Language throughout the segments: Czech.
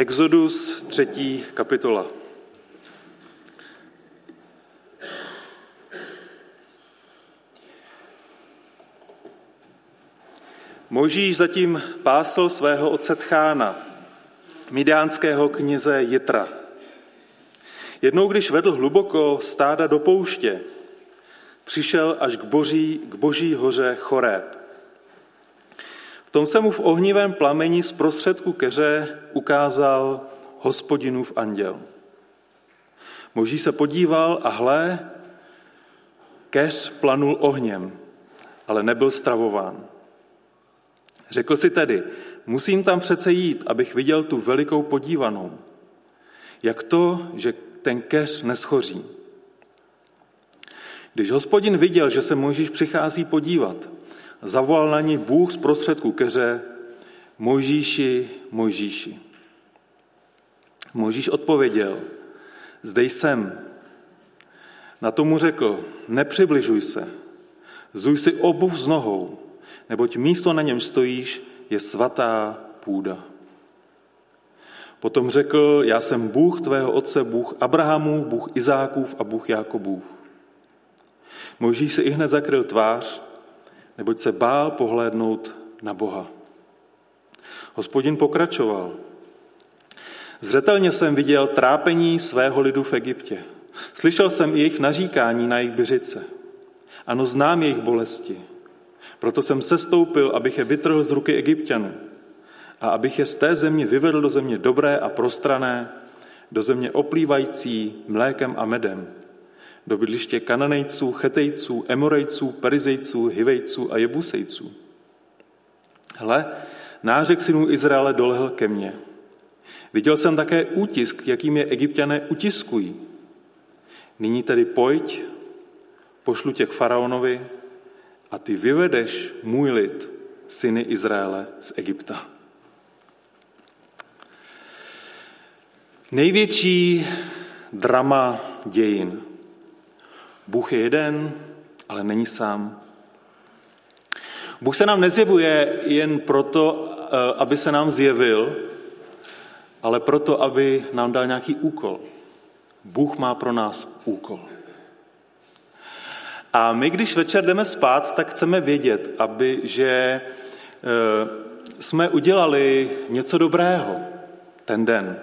Exodus, třetí kapitola. Možíš zatím pásl svého otce Tchána, midánského kněze Jitra. Jednou, když vedl hluboko stáda do pouště, přišel až k boží, k boží hoře Choreb. V tom se mu v ohnivém plameni z prostředku keře ukázal hospodinův anděl. Moží se podíval a hle, keř planul ohněm, ale nebyl stravován. Řekl si tedy, musím tam přece jít, abych viděl tu velikou podívanou. Jak to, že ten keř neschoří. Když hospodin viděl, že se Mojžíš přichází podívat, zavolal na ní Bůh z prostředku keře, Mojžíši, Mojžíši. Mojžíš odpověděl, zde jsem. Na tomu řekl, nepřibližuj se, zuj si obuv z nohou, neboť místo na něm stojíš je svatá půda. Potom řekl, já jsem Bůh tvého otce, Bůh Abrahamův, Bůh Izákův a Bůh Jákobův. Možíš si i hned zakryl tvář, neboť se bál pohlédnout na Boha. Hospodin pokračoval. Zřetelně jsem viděl trápení svého lidu v Egyptě. Slyšel jsem i jejich naříkání na jejich byřice. Ano, znám jejich bolesti. Proto jsem sestoupil, abych je vytrhl z ruky egyptianů a abych je z té země vyvedl do země dobré a prostrané, do země oplývající mlékem a medem, do bydliště kananejců, chetejců, emorejců, perizejců, hivejců a jebusejců. Hle, nářek synů Izraele dolehl ke mně. Viděl jsem také útisk, jakým je egyptiané utiskují. Nyní tedy pojď, pošlu tě k faraonovi a ty vyvedeš můj lid, syny Izraele z Egypta. Největší drama dějin. Bůh je jeden, ale není sám. Bůh se nám nezjevuje jen proto, eh, aby se nám zjevil, ale proto, aby nám dal nějaký úkol. Bůh má pro nás úkol. A my, když večer jdeme spát, tak chceme vědět, aby, že eh, jsme udělali něco dobrého ten den.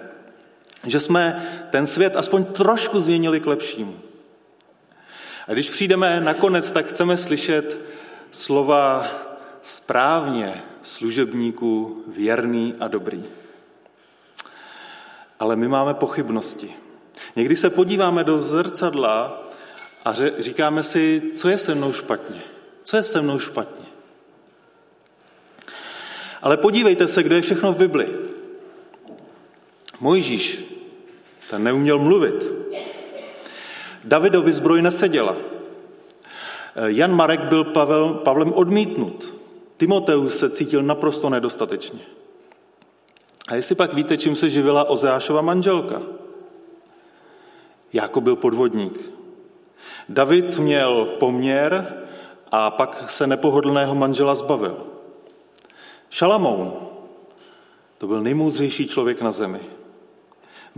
Že jsme ten svět aspoň trošku změnili k lepšímu. A když přijdeme nakonec, tak chceme slyšet slova správně služebníků věrný a dobrý. Ale my máme pochybnosti. Někdy se podíváme do zrcadla a říkáme si, co je se mnou špatně. Co je se mnou špatně? Ale podívejte se, kde je všechno v Bibli. Mojžíš, ten neuměl mluvit. Davidovi zbroj neseděla. Jan Marek byl Pavel, Pavlem odmítnut. Timoteus se cítil naprosto nedostatečně. A jestli pak víte, čím se živila Ozeášova manželka? Jako byl podvodník. David měl poměr a pak se nepohodlného manžela zbavil. Šalamoun, to byl nejmoudřejší člověk na zemi.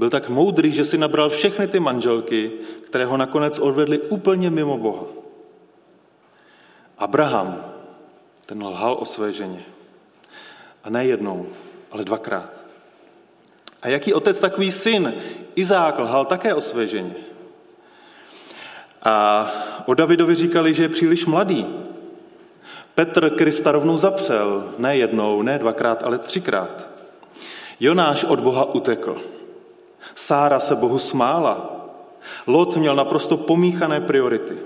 Byl tak moudrý, že si nabral všechny ty manželky, které ho nakonec odvedly úplně mimo Boha. Abraham, ten lhal o své ženě. A ne jednou, ale dvakrát. A jaký otec, takový syn. Izák lhal také o své ženě. A o Davidovi říkali, že je příliš mladý. Petr Krista rovnou zapřel, ne jednou, ne dvakrát, ale třikrát. Jonáš od Boha utekl. Sára se Bohu smála. Lot měl naprosto pomíchané priority.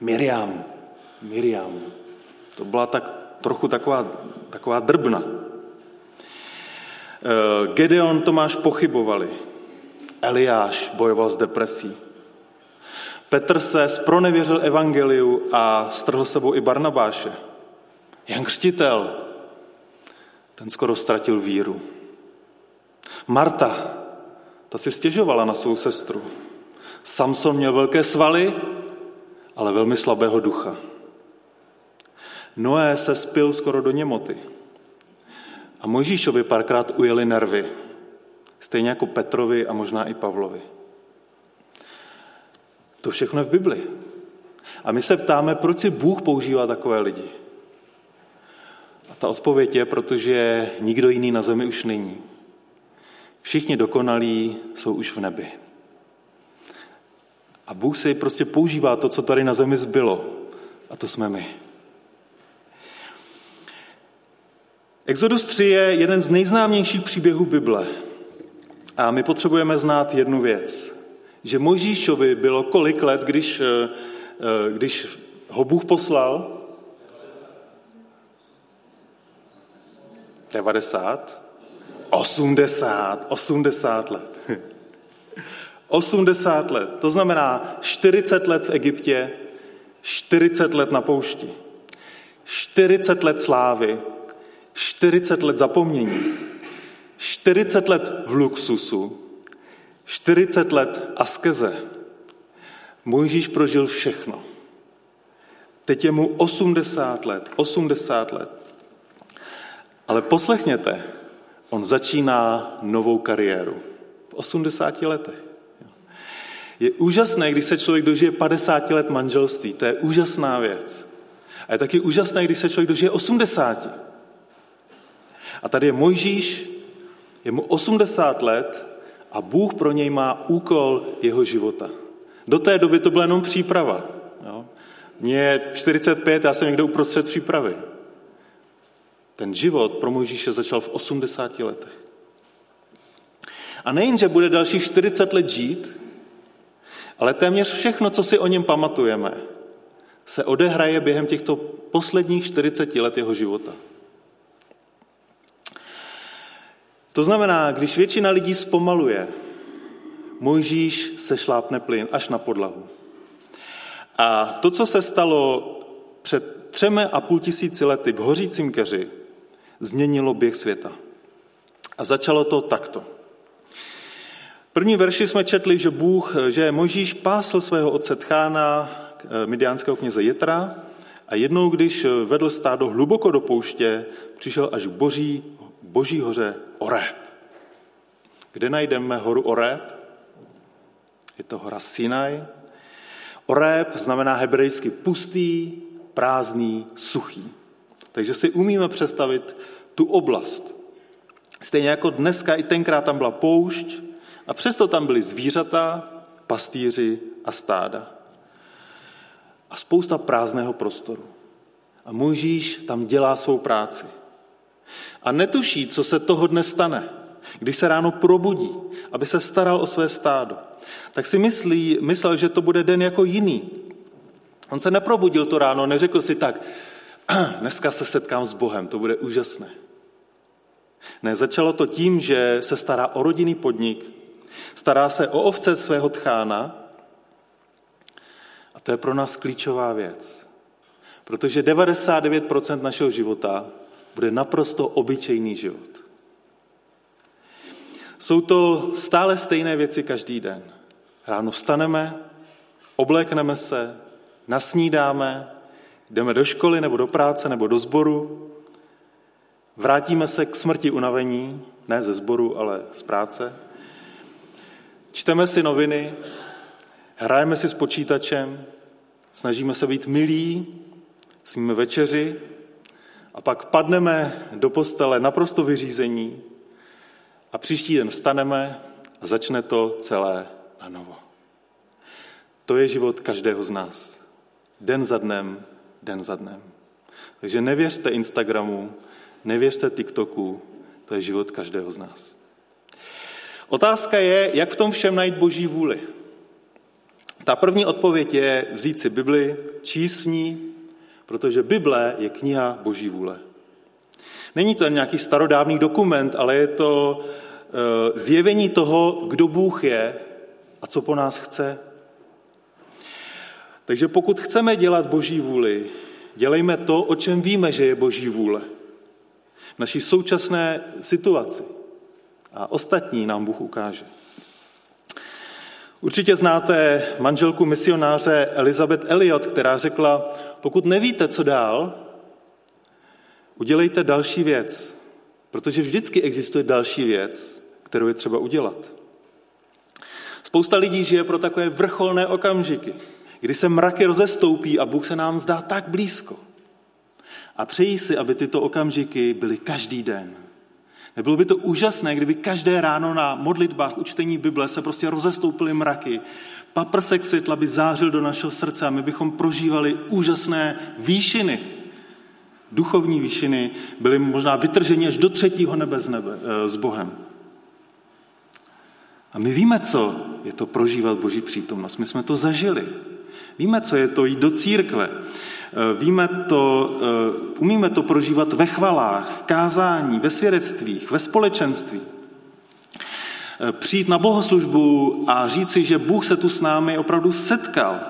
Miriam, Miriam, to byla tak trochu taková, taková drbna. Eh, Gedeon Tomáš pochybovali. Eliáš bojoval s depresí. Petr se spronevěřil evangeliu a strhl sebou i Barnabáše. Jan Křtitel, ten skoro ztratil víru. Marta, ta si stěžovala na svou sestru. Samson měl velké svaly, ale velmi slabého ducha. Noé se spil skoro do němoty. A Mojžíšovi párkrát ujeli nervy. Stejně jako Petrovi a možná i Pavlovi. To všechno je v Bibli. A my se ptáme, proč si Bůh používá takové lidi. A ta odpověď je, protože nikdo jiný na zemi už není. Všichni dokonalí jsou už v nebi. A Bůh si prostě používá to, co tady na zemi zbylo. A to jsme my. Exodus 3 je jeden z nejznámějších příběhů Bible. A my potřebujeme znát jednu věc. Že Mojžíšovi bylo kolik let, když, eh, eh, když ho Bůh poslal? 90? 80, 80 let. 80 let, to znamená 40 let v Egyptě, 40 let na poušti, 40 let slávy, 40 let zapomnění, 40 let v luxusu, 40 let askeze. Mojžíš prožil všechno. Teď je mu 80 let, 80 let. Ale poslechněte, on začíná novou kariéru v 80 letech. Je úžasné, když se člověk dožije 50 let manželství. To je úžasná věc. A je taky úžasné, když se člověk dožije 80. A tady je Mojžíš, je mu 80 let a Bůh pro něj má úkol jeho života. Do té doby to byla jenom příprava. Mně je 45, já jsem někde uprostřed přípravy. Ten život pro Mojžíše začal v 80 letech. A nejen, že bude dalších 40 let žít, ale téměř všechno, co si o něm pamatujeme, se odehraje během těchto posledních 40 let jeho života. To znamená, když většina lidí zpomaluje, Mojžíš se šlápne plyn až na podlahu. A to, co se stalo před třemi a půl tisíci lety v hořícím keři, změnilo běh světa. A začalo to takto. V první verši jsme četli, že Bůh, že Možíš pásl svého otce Tchána, eh, midiánského kněze Jetra, a jednou, když vedl stádo hluboko do pouště, přišel až k boží, boží hoře Oreb. Kde najdeme horu Oreb? Je to hora Sinai. Oreb znamená hebrejsky pustý, prázdný, suchý. Takže si umíme představit tu oblast. Stejně jako dneska, i tenkrát tam byla poušť, a přesto tam byly zvířata, pastýři a stáda. A spousta prázdného prostoru. A Mojžíš tam dělá svou práci. A netuší, co se toho dne stane, když se ráno probudí, aby se staral o své stádo. Tak si myslí, myslel, že to bude den jako jiný. On se neprobudil to ráno, neřekl si tak, dneska se setkám s Bohem, to bude úžasné. Ne, začalo to tím, že se stará o rodinný podnik, Stará se o ovce svého tchána a to je pro nás klíčová věc. Protože 99% našeho života bude naprosto obyčejný život. Jsou to stále stejné věci každý den. Ráno vstaneme, oblékneme se, nasnídáme, jdeme do školy nebo do práce nebo do sboru, vrátíme se k smrti unavení, ne ze sboru, ale z práce, Čteme si noviny, hrajeme si s počítačem, snažíme se být milí, sníme večeři a pak padneme do postele naprosto vyřízení a příští den vstaneme a začne to celé na novo. To je život každého z nás. Den za dnem, den za dnem. Takže nevěřte Instagramu, nevěřte TikToku, to je život každého z nás. Otázka je, jak v tom všem najít boží vůli. Ta první odpověď je vzít si Bibli, číst v ní, protože Bible je kniha boží vůle. Není to nějaký starodávný dokument, ale je to eh, zjevení toho, kdo Bůh je a co po nás chce. Takže pokud chceme dělat boží vůli, dělejme to, o čem víme, že je boží vůle. V naší současné situaci a ostatní nám Bůh ukáže. Určitě znáte manželku misionáře Elizabeth Elliot, která řekla, pokud nevíte, co dál, udělejte další věc, protože vždycky existuje další věc, kterou je třeba udělat. Spousta lidí žije pro takové vrcholné okamžiky, kdy se mraky rozestoupí a Bůh se nám zdá tak blízko. A přejí si, aby tyto okamžiky byly každý den. Nebylo by to úžasné, kdyby každé ráno na modlitbách učtení Bible se prostě rozestoupily mraky, paprsek světla by zářil do našeho srdce a my bychom prožívali úžasné výšiny. Duchovní výšiny byly možná vytrženy až do třetího nebe z, nebe, eh, s Bohem. A my víme, co je to prožívat Boží přítomnost. My jsme to zažili. Víme, co je to jít do církve. Eh, víme to, eh, umíme to prožívat ve chvalách, v kázání, ve svědectvích, ve společenství. Eh, přijít na bohoslužbu a říci, že Bůh se tu s námi opravdu setkal.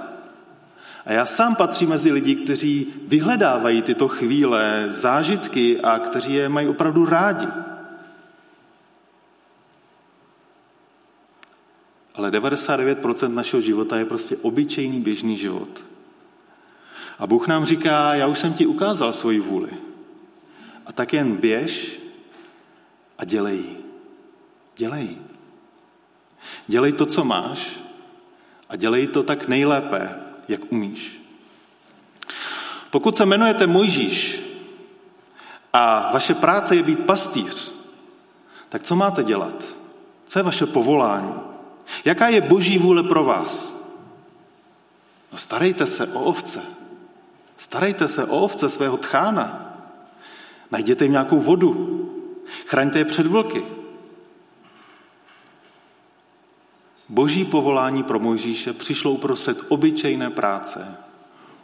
A já sám patřím mezi lidi, kteří vyhledávají tyto chvíle, zážitky a kteří je mají opravdu rádi. Ale 99% našeho života je prostě obyčejný běžný život. A Bůh nám říká, já už jsem ti ukázal svoji vůli. A tak jen běž a dělej. Dělej. Dělej to, co máš a dělej to tak nejlépe, jak umíš. Pokud se jmenujete Mojžíš a vaše práce je být pastýř, tak co máte dělat? Co je vaše povolání? Jaká je boží vůle pro vás? No starejte se o ovce. Starejte se o ovce svého tchána. Najděte jim nějakou vodu. Chraňte je před vlky. Boží povolání pro Mojžíše přišlo uprostřed obyčejné práce,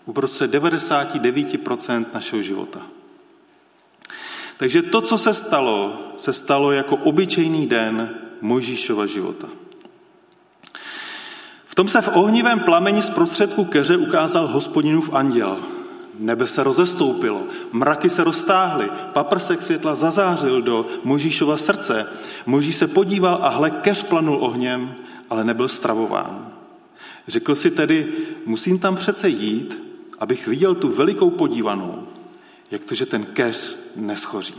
uprostřed 99% našeho života. Takže to, co se stalo, se stalo jako obyčejný den Mojžíšova života. Tom se v ohnivém plameni z prostředku keře ukázal hospodinův anděl. Nebe se rozestoupilo, mraky se roztáhly, paprsek světla zazářil do Možíšova srdce. Možíš se podíval a hle, keř planul ohněm, ale nebyl stravován. Řekl si tedy, musím tam přece jít, abych viděl tu velikou podívanou, jak to, že ten keř neschoří.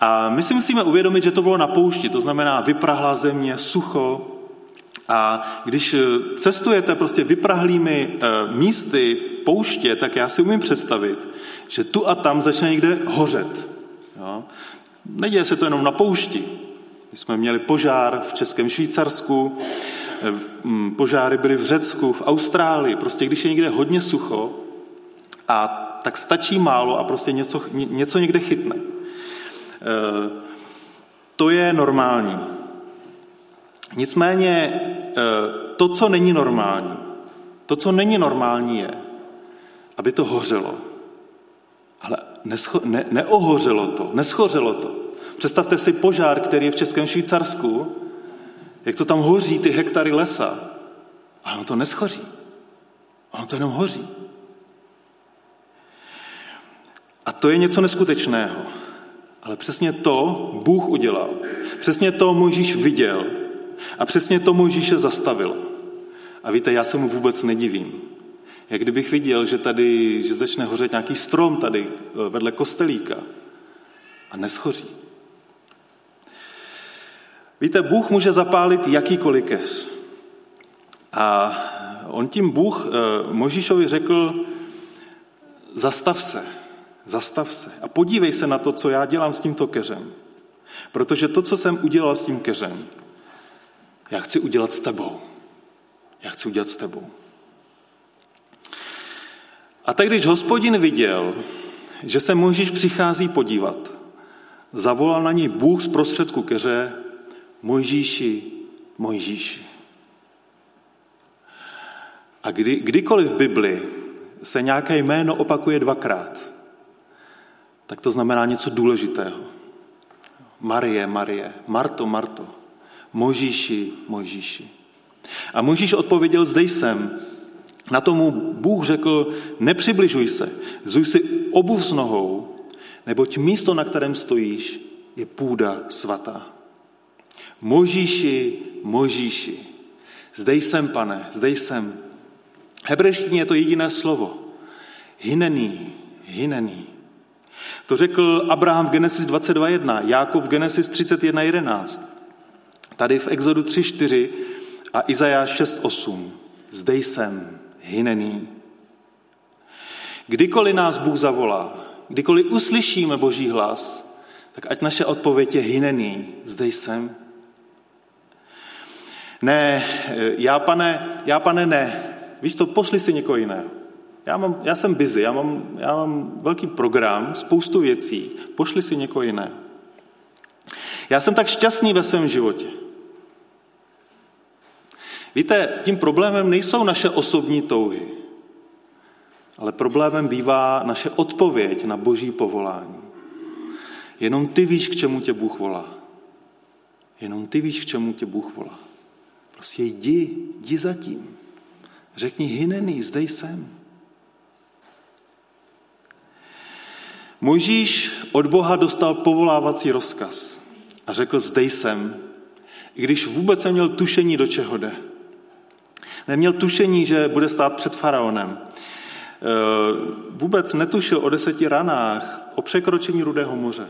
A my si musíme uvědomit, že to bylo na poušti, to znamená vyprahlá země, sucho, a když eh, cestujete prostě vyprahlými eh, místy pouště, tak já si umím představit, že tu a tam začne někde hořet. Jo? Neděje se to jenom na poušti. My jsme měli požár v Českém Švýcarsku, eh, mm, požáry byly v Řecku, v Austrálii. Prostě když je někde hodně sucho, a tak stačí málo a prostě něco, něco někde chytne. To je normální. Nicméně eh, to, co není normální, to, co není normální, je, aby to hořelo. Ale nescho, ne, neohořelo to, neschořelo to. Představte si požár, který je v Českém Švýcarsku, jak to tam hoří, ty hektary lesa. A ono to neschoří. Ono to jenom hoří. A to je něco neskutečného. Ale přesně to Bůh udělal. Přesně to Mojžíš viděl. A přesně to Mojžíše zastavilo. A víte, já se mu vůbec nedivím. Jak kdybych viděl, že tady, že začne hořet nějaký strom tady eh, vedle kostelíka a neschoří. Víte, Bůh může zapálit jakýkoliv keř. A on tím Bůh eh, Možíšovi řekl, zastav se, zastav se a podívej se na to, co já dělám s tímto keřem. Protože to, co jsem udělal s tím keřem, já chci udělat s tebou. Já chci udělat s tebou. A tak když hospodin viděl, že se Mojžíš přichází podívat, zavolal na něj Bůh z prostředku keře, Mojžíši, Mojžíši. A kdy, kdykoliv v Bibli se nějaké jméno opakuje dvakrát, tak to znamená něco důležitého. Marie, Marie, Marto, Marto. Možíši, Možíši. A Možíš odpověděl, zde jsem. Na tomu Bůh řekl, nepřibližuj se, zuj si obuv s nohou, neboť místo, na kterém stojíš, je půda svatá. Možíši, Možíši, zde jsem, pane, zde jsem. Hebrejštině je to jediné slovo. Hinený, hinený. To řekl Abraham v Genesis 22.1, Jákob v Genesis 31.11, tady v Exodu 3.4 a Izajáš 6.8. Zde jsem, hynený. Kdykoliv nás Bůh zavolá, kdykoliv uslyšíme Boží hlas, tak ať naše odpověď je hynený, zde jsem. Ne, já pane, já pane ne, víš to, pošli si někoho jiného. Já, mám, já jsem busy, já mám, já mám velký program, spoustu věcí, pošli si někoho jiného. Já jsem tak šťastný ve svém životě. Víte, tím problémem nejsou naše osobní touhy, ale problémem bývá naše odpověď na boží povolání. Jenom ty víš, k čemu tě Bůh volá. Jenom ty víš, k čemu tě Bůh volá. Prostě jdi, jdi za tím. Řekni, hynený, zde jsem. Mojžíš od Boha dostal povolávací rozkaz a řekl, zde jsem, i když vůbec neměl tušení, do čeho jde. Neměl tušení, že bude stát před faraonem. E, vůbec netušil o deseti ranách, o překročení Rudého moře.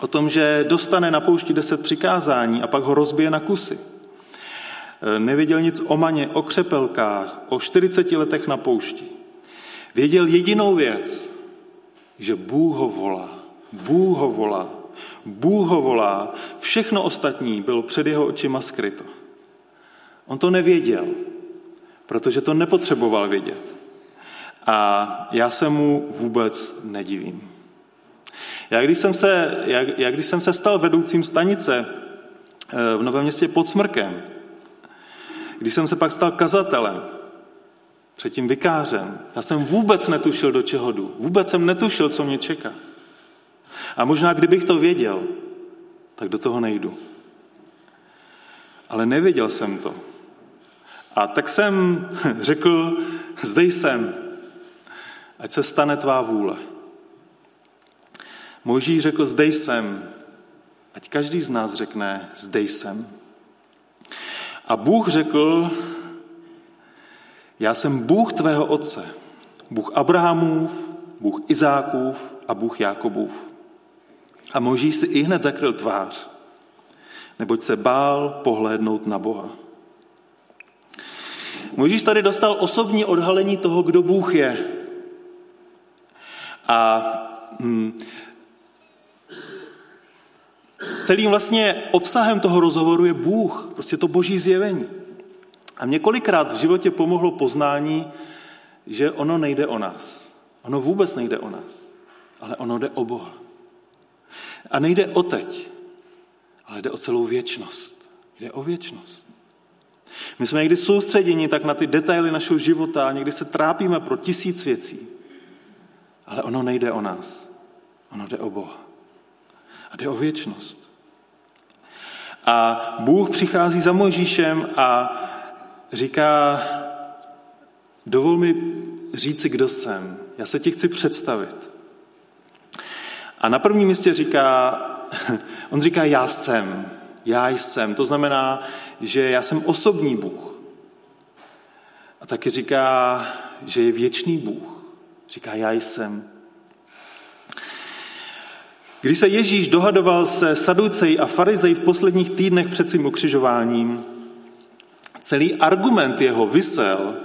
O tom, že dostane na poušti deset přikázání a pak ho rozbije na kusy. E, nevěděl nic o maně, o křepelkách, o 40 letech na poušti. Věděl jedinou věc, že Bůh ho volá. Bůh ho volá. Bůh ho volá. Všechno ostatní bylo před jeho očima skryto. On to nevěděl, protože to nepotřeboval vědět. A já se mu vůbec nedivím. Já když jsem se, jak, jak když jsem se stal vedoucím stanice eh, v Novém městě pod Smrkem, když jsem se pak stal kazatelem, předtím vikářem, já jsem vůbec netušil, do čeho jdu. Vůbec jsem netušil, co mě čeká. A možná, kdybych to věděl, tak do toho nejdu. Ale nevěděl jsem to. A tak jsem řekl, zde jsem, ať se stane tvá vůle. Moží řekl, zde jsem, ať každý z nás řekne, zde jsem. A Bůh řekl, já jsem Bůh tvého otce, Bůh Abrahamův, Bůh Izákův a Bůh Jákobův. A Možíš si i hned zakryl tvář, neboť se bál pohlédnout na Boha. Možíš tady dostal osobní odhalení toho, kdo Bůh je. A hm, celým vlastně obsahem toho rozhovoru je Bůh, prostě to boží zjevení. A mě kolikrát v životě pomohlo poznání, že ono nejde o nás. Ono vůbec nejde o nás, ale ono jde o Boha. A nejde o teď, ale jde o celou věčnost. Jde o věčnost. My jsme někdy soustředěni tak na ty detaily našeho života někdy se trápíme pro tisíc věcí. Ale ono nejde o nás. Ono jde o Boha. A jde o věčnost. A Bůh přichází za Mojžíšem a říká, dovol mi říci, kdo jsem. Já se ti chci představit. A na prvním místě říká, on říká, já jsem, já jsem. To znamená, že já jsem osobní Bůh. A taky říká, že je věčný Bůh. Říká, já jsem. Když se Ježíš dohadoval se Saducej a Farizej v posledních týdnech před svým ukřižováním, celý argument jeho vysel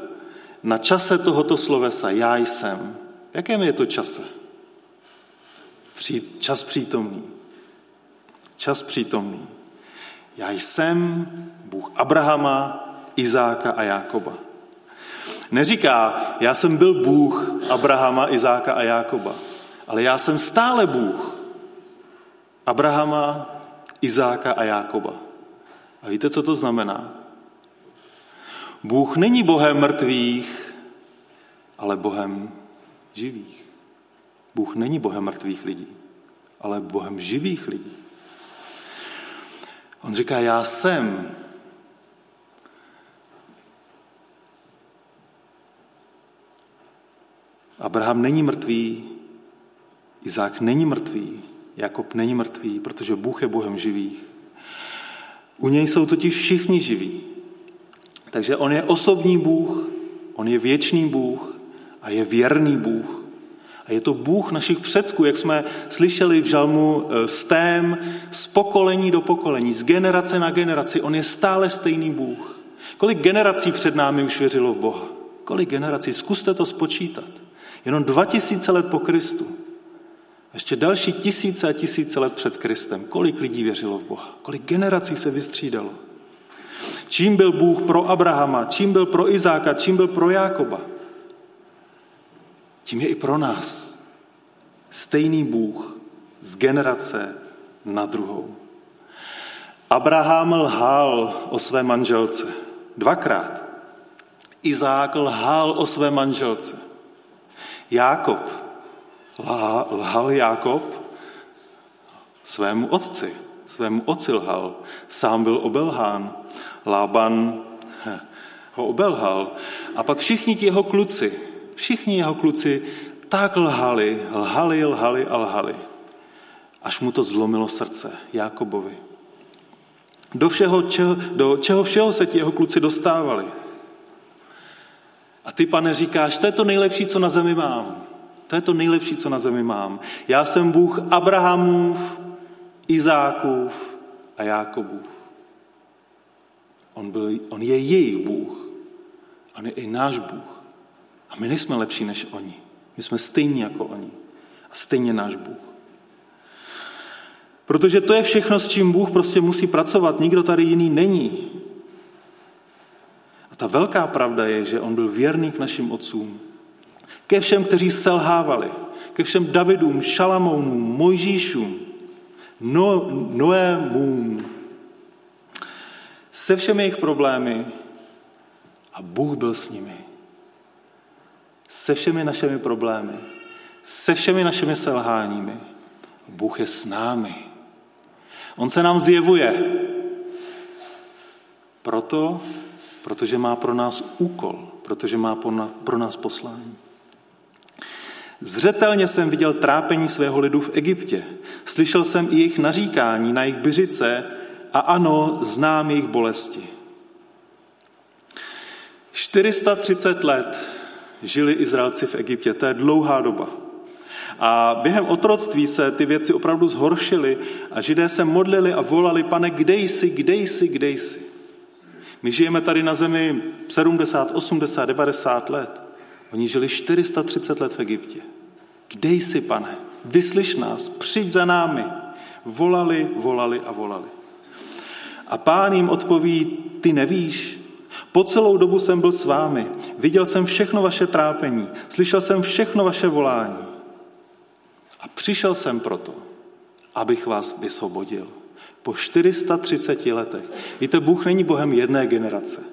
na čase tohoto slovesa já jsem. V jakém je to čase? Čas přítomný. Čas přítomný. Já jsem Bůh Abrahama, Izáka a Jákoba. Neříká, já jsem byl Bůh Abrahama, Izáka a Jákoba, ale já jsem stále Bůh Abrahama, Izáka a Jákoba. A víte, co to znamená? Bůh není Bohem mrtvých, ale Bohem živých. Bůh není Bohem mrtvých lidí, ale Bohem živých lidí. On říká, já jsem. Abraham není mrtvý, Izák není mrtvý, Jakob není mrtvý, protože Bůh je Bohem živých. U něj jsou totiž všichni živí. Takže on je osobní Bůh, on je věčný Bůh a je věrný Bůh. Je to Bůh našich předků, jak jsme slyšeli v žalmu s tém, z pokolení do pokolení, z generace na generaci. On je stále stejný Bůh. Kolik generací před námi už věřilo v Boha? Kolik generací? Zkuste to spočítat. Jenom 2000 let po Kristu. Ještě další tisíce a tisíce let před Kristem. Kolik lidí věřilo v Boha? Kolik generací se vystřídalo? Čím byl Bůh pro Abrahama, čím byl pro Izáka, čím byl pro Jákoba? Tím je i pro nás. Stejný Bůh z generace na druhou. Abraham lhal o své manželce. Dvakrát. Izák lhal o své manželce. Jákob lhal Jákob svému otci. Svému otci lhal. Sám byl obelhán. Lában ho obelhal. A pak všichni ti jeho kluci, všichni jeho kluci tak lhali, lhali, lhali a lhali. Až mu to zlomilo srdce Jákobovi. Do, všeho, čeho, do čeho všeho se ti jeho kluci dostávali. A ty, pane, říkáš, to je to nejlepší, co na zemi mám. To je to nejlepší, co na zemi mám. Já jsem Bůh Abrahamův, Izákův a Jákobův. On, byl, on je jejich Bůh. On je i náš Bůh. A my nejsme lepší než oni. My jsme stejní jako oni. A stejně náš Bůh. Protože to je všechno, s čím Bůh prostě musí pracovat. Nikdo tady jiný není. A ta velká pravda je, že on byl věrný k našim otcům. Ke všem, kteří selhávali. Ke všem Davidům, Šalamounům, Mojžíšům, no, Noémům. Se všemi jejich problémy. A Bůh byl s nimi. Se všemi našimi problémy. Se všemi našimi selháními. Bůh je s námi. On se nám zjevuje. Proto, protože má pro nás úkol, protože má pro nás poslání. Zřetelně jsem viděl trápení svého lidu v Egyptě. Slyšel jsem i jejich naříkání na jejich byřice a ano, znám jejich bolesti. 430 let žili Izraelci v Egyptě, to je dlouhá doba. A během otroctví se ty věci opravdu zhoršily a židé se modlili a volali, pane, kde jsi, kde jsi, kde jsi. My žijeme tady na zemi 70, 80, 90 let. Oni žili 430 let v Egyptě. Kde jsi, pane? Vyslyš nás, přijď za námi. Volali, volali a volali. A pán jim odpoví, ty nevíš, po celou dobu jsem byl s vámi, viděl jsem všechno vaše trápení, slyšel jsem všechno vaše volání. A přišel jsem proto, abych vás vysvobodil. Po 430 letech. Víte, Bůh není Bohem jedné generace,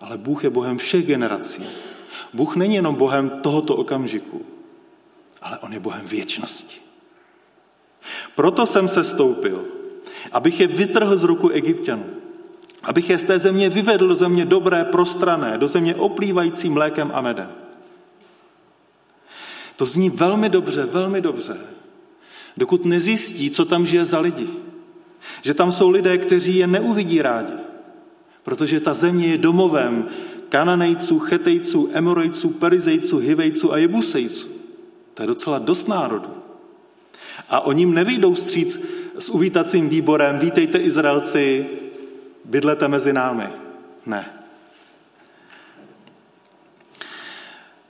ale Bůh je Bohem všech generací. Bůh není jenom Bohem tohoto okamžiku, ale On je Bohem věčnosti. Proto jsem se stoupil, abych je vytrhl z ruku egyptianů, abych je z té země vyvedl do země dobré, prostrané, do země oplývající mlékem a medem. To zní velmi dobře, velmi dobře, dokud nezjistí, co tam žije za lidi. Že tam jsou lidé, kteří je neuvidí rádi, protože ta země je domovem Kananejců, Chetejců, Emorejců, Perizejců, Hivejců a Jebusejců. To je docela dost národů. A oni jim nevyjdou stříc s uvítacím výborem, vítejte Izraelci, bydlete mezi námi. Ne.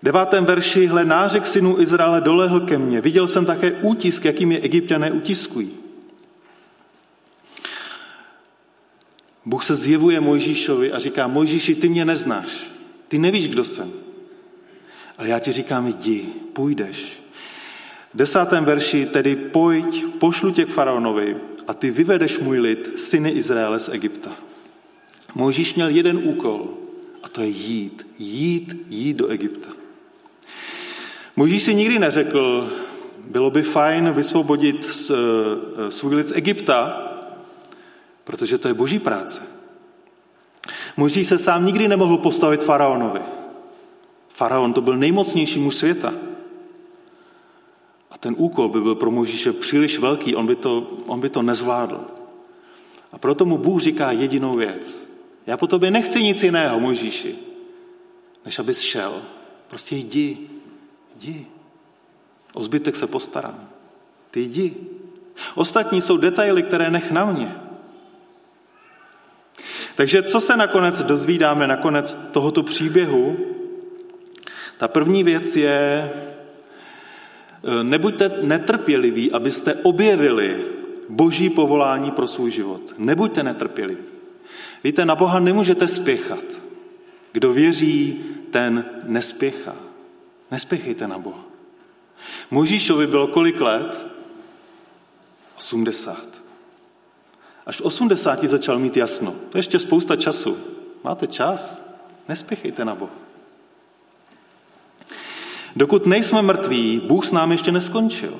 devátém verši, hle, nářek synů Izraele dolehl ke mně. Viděl jsem také útisk, jakým je egyptiané utiskují. Bůh se zjevuje Mojžíšovi a říká, Mojžíši, ty mě neznáš, ty nevíš, kdo jsem. Ale já ti říkám, jdi, půjdeš. V desátém verši tedy pojď, pošlu tě k faraonovi a ty vyvedeš můj lid, syny Izraele z Egypta. Mojžíš měl jeden úkol a to je jít, jít, jít do Egypta. Možíš si nikdy neřekl, bylo by fajn vysvobodit eh, svůj lid z Egypta, protože to je boží práce. Možíš se sám nikdy nemohl postavit faraonovi. Faraon to byl nejmocnější muž světa. Ten úkol by byl pro Možíše příliš velký, on by, to, on by to nezvládl. A proto mu Bůh říká jedinou věc. Já po tobě nechci nic jiného, Možíši, než abys šel. Prostě jdi, Jdi. O zbytek se postarám. Ty jdi. Ostatní jsou detaily, které nech na mě. Takže co se nakonec dozvídáme nakonec tohoto příběhu? Ta první věc je, nebuďte netrpěliví, abyste objevili boží povolání pro svůj život. Nebuďte netrpěliví. Víte, na Boha nemůžete spěchat. Kdo věří, ten nespěchá. Nespěchejte na Boha. Možíšovi bylo kolik let? 80. Až v 80 začal mít jasno. To je ještě spousta času. Máte čas? Nespěchejte na Boha. Dokud nejsme mrtví, Bůh s námi ještě neskončil.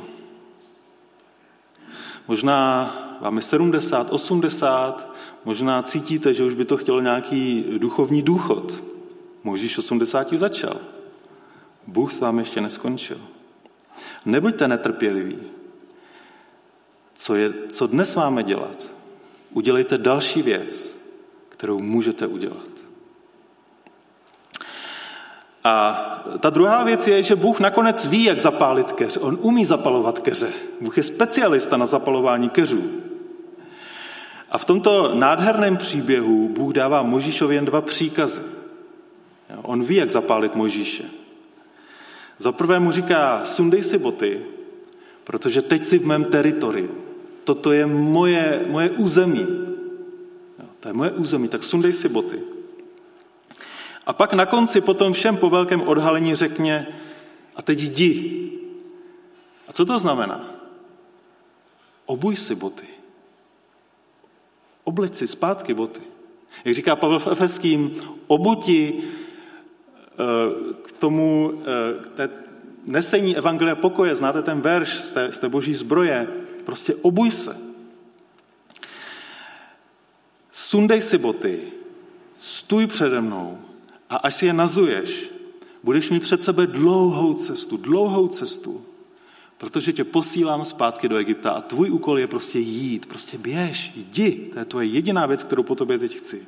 Možná vám je 70, 80, možná cítíte, že už by to chtělo nějaký duchovní důchod. Možíš 80 začal. Bůh s vámi ještě neskončil. Nebuďte netrpěliví. Co, je, co dnes máme dělat? Udělejte další věc, kterou můžete udělat. A ta druhá věc je, že Bůh nakonec ví, jak zapálit keř. On umí zapalovat keře. Bůh je specialista na zapalování keřů. A v tomto nádherném příběhu Bůh dává Možíšovi jen dva příkazy. On ví, jak zapálit Možíše. Za prvé mu říká, sundej si boty, protože teď jsi v mém teritoriu. Toto je moje, moje území. To je moje území, tak sundej si boty. A pak na konci potom všem po velkém odhalení řekně, a teď jdi. A co to znamená? Obuj si boty. Obleč si zpátky boty. Jak říká Pavel v Efeským, obuti eh, k tomu eh, k té nesení evangelia pokoje, znáte ten verš z té, z té boží zbroje, prostě obuj se. Sundej si boty, stůj přede mnou a až si je nazuješ, budeš mít před sebe dlouhou cestu, dlouhou cestu, protože tě posílám zpátky do Egypta a tvůj úkol je prostě jít, prostě běž, jdi, to je tvoje jediná věc, kterou po tobě teď chci.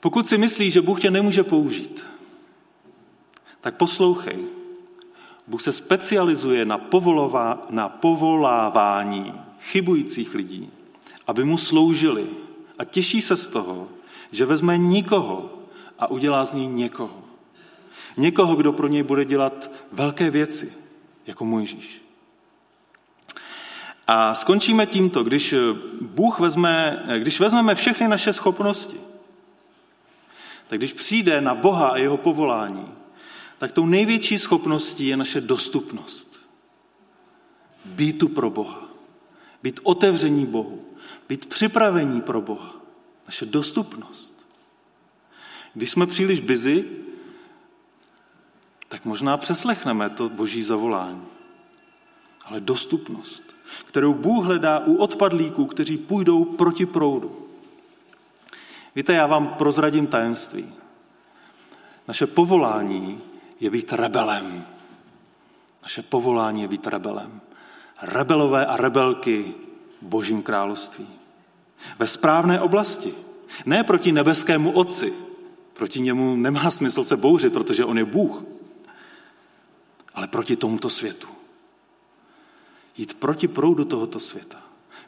Pokud si myslíš, že Bůh tě nemůže použít, tak poslouchej. Bůh se specializuje na, povolová, na povolávání chybujících lidí, aby mu sloužili a těší se z toho, že vezme nikoho a udělá z ní někoho. Někoho, kdo pro něj bude dělat velké věci, jako Mojžíš. A skončíme tímto, když Bůh vezme, když vezmeme všechny naše schopnosti, tak když přijde na Boha a jeho povolání, tak tou největší schopností je naše dostupnost. Být tu pro Boha. Být otevření Bohu. Být připravení pro Boha. Naše dostupnost. Když jsme příliš busy, tak možná přeslechneme to boží zavolání. Ale dostupnost, kterou Bůh hledá u odpadlíků, kteří půjdou proti proudu. Víte, já vám prozradím tajemství. Naše povolání je být rebelem. Naše povolání je být rebelem. Rebelové a rebelky Božím království. Ve správné oblasti. Ne proti nebeskému Otci. Proti němu nemá smysl se bouřit, protože on je Bůh. Ale proti tomuto světu. Jít proti proudu tohoto světa.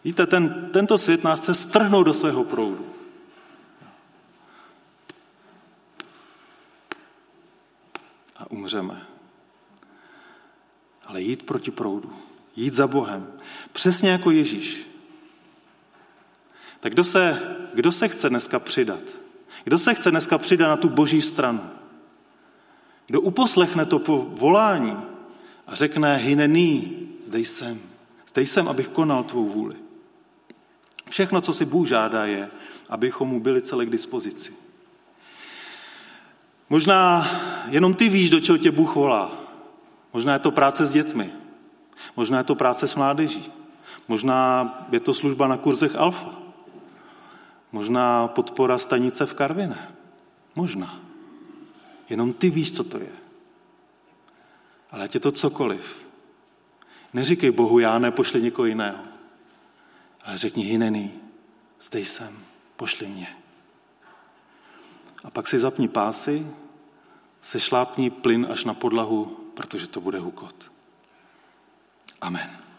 Víte, ten, tento svět nás chce strhnout do svého proudu. a umřeme. Ale jít proti proudu, jít za Bohem, přesně jako Ježíš. Tak kdo se, kdo se chce dneska přidat? Kdo se chce dneska přidat na tu boží stranu? Kdo uposlechne to po volání a řekne, hynený, zde jsem, zde jsem, abych konal tvou vůli. Všechno, co si Bůh žádá, je, abychom mu byli celé k dispozici. Možná jenom ty víš, do čeho tě Bůh volá. Možná je to práce s dětmi. Možná je to práce s mládeží. Možná je to služba na kurzech Alfa. Možná podpora stanice v Karvine. Možná. Jenom ty víš, co to je. Ale ať je to cokoliv. Neříkej Bohu, já ne, pošli někoho jiného. Ale řekni, hinený, zde jsem, pošli mě. A pak si zapni pásy, sešlápni plyn až na podlahu protože to bude hukot. Amen.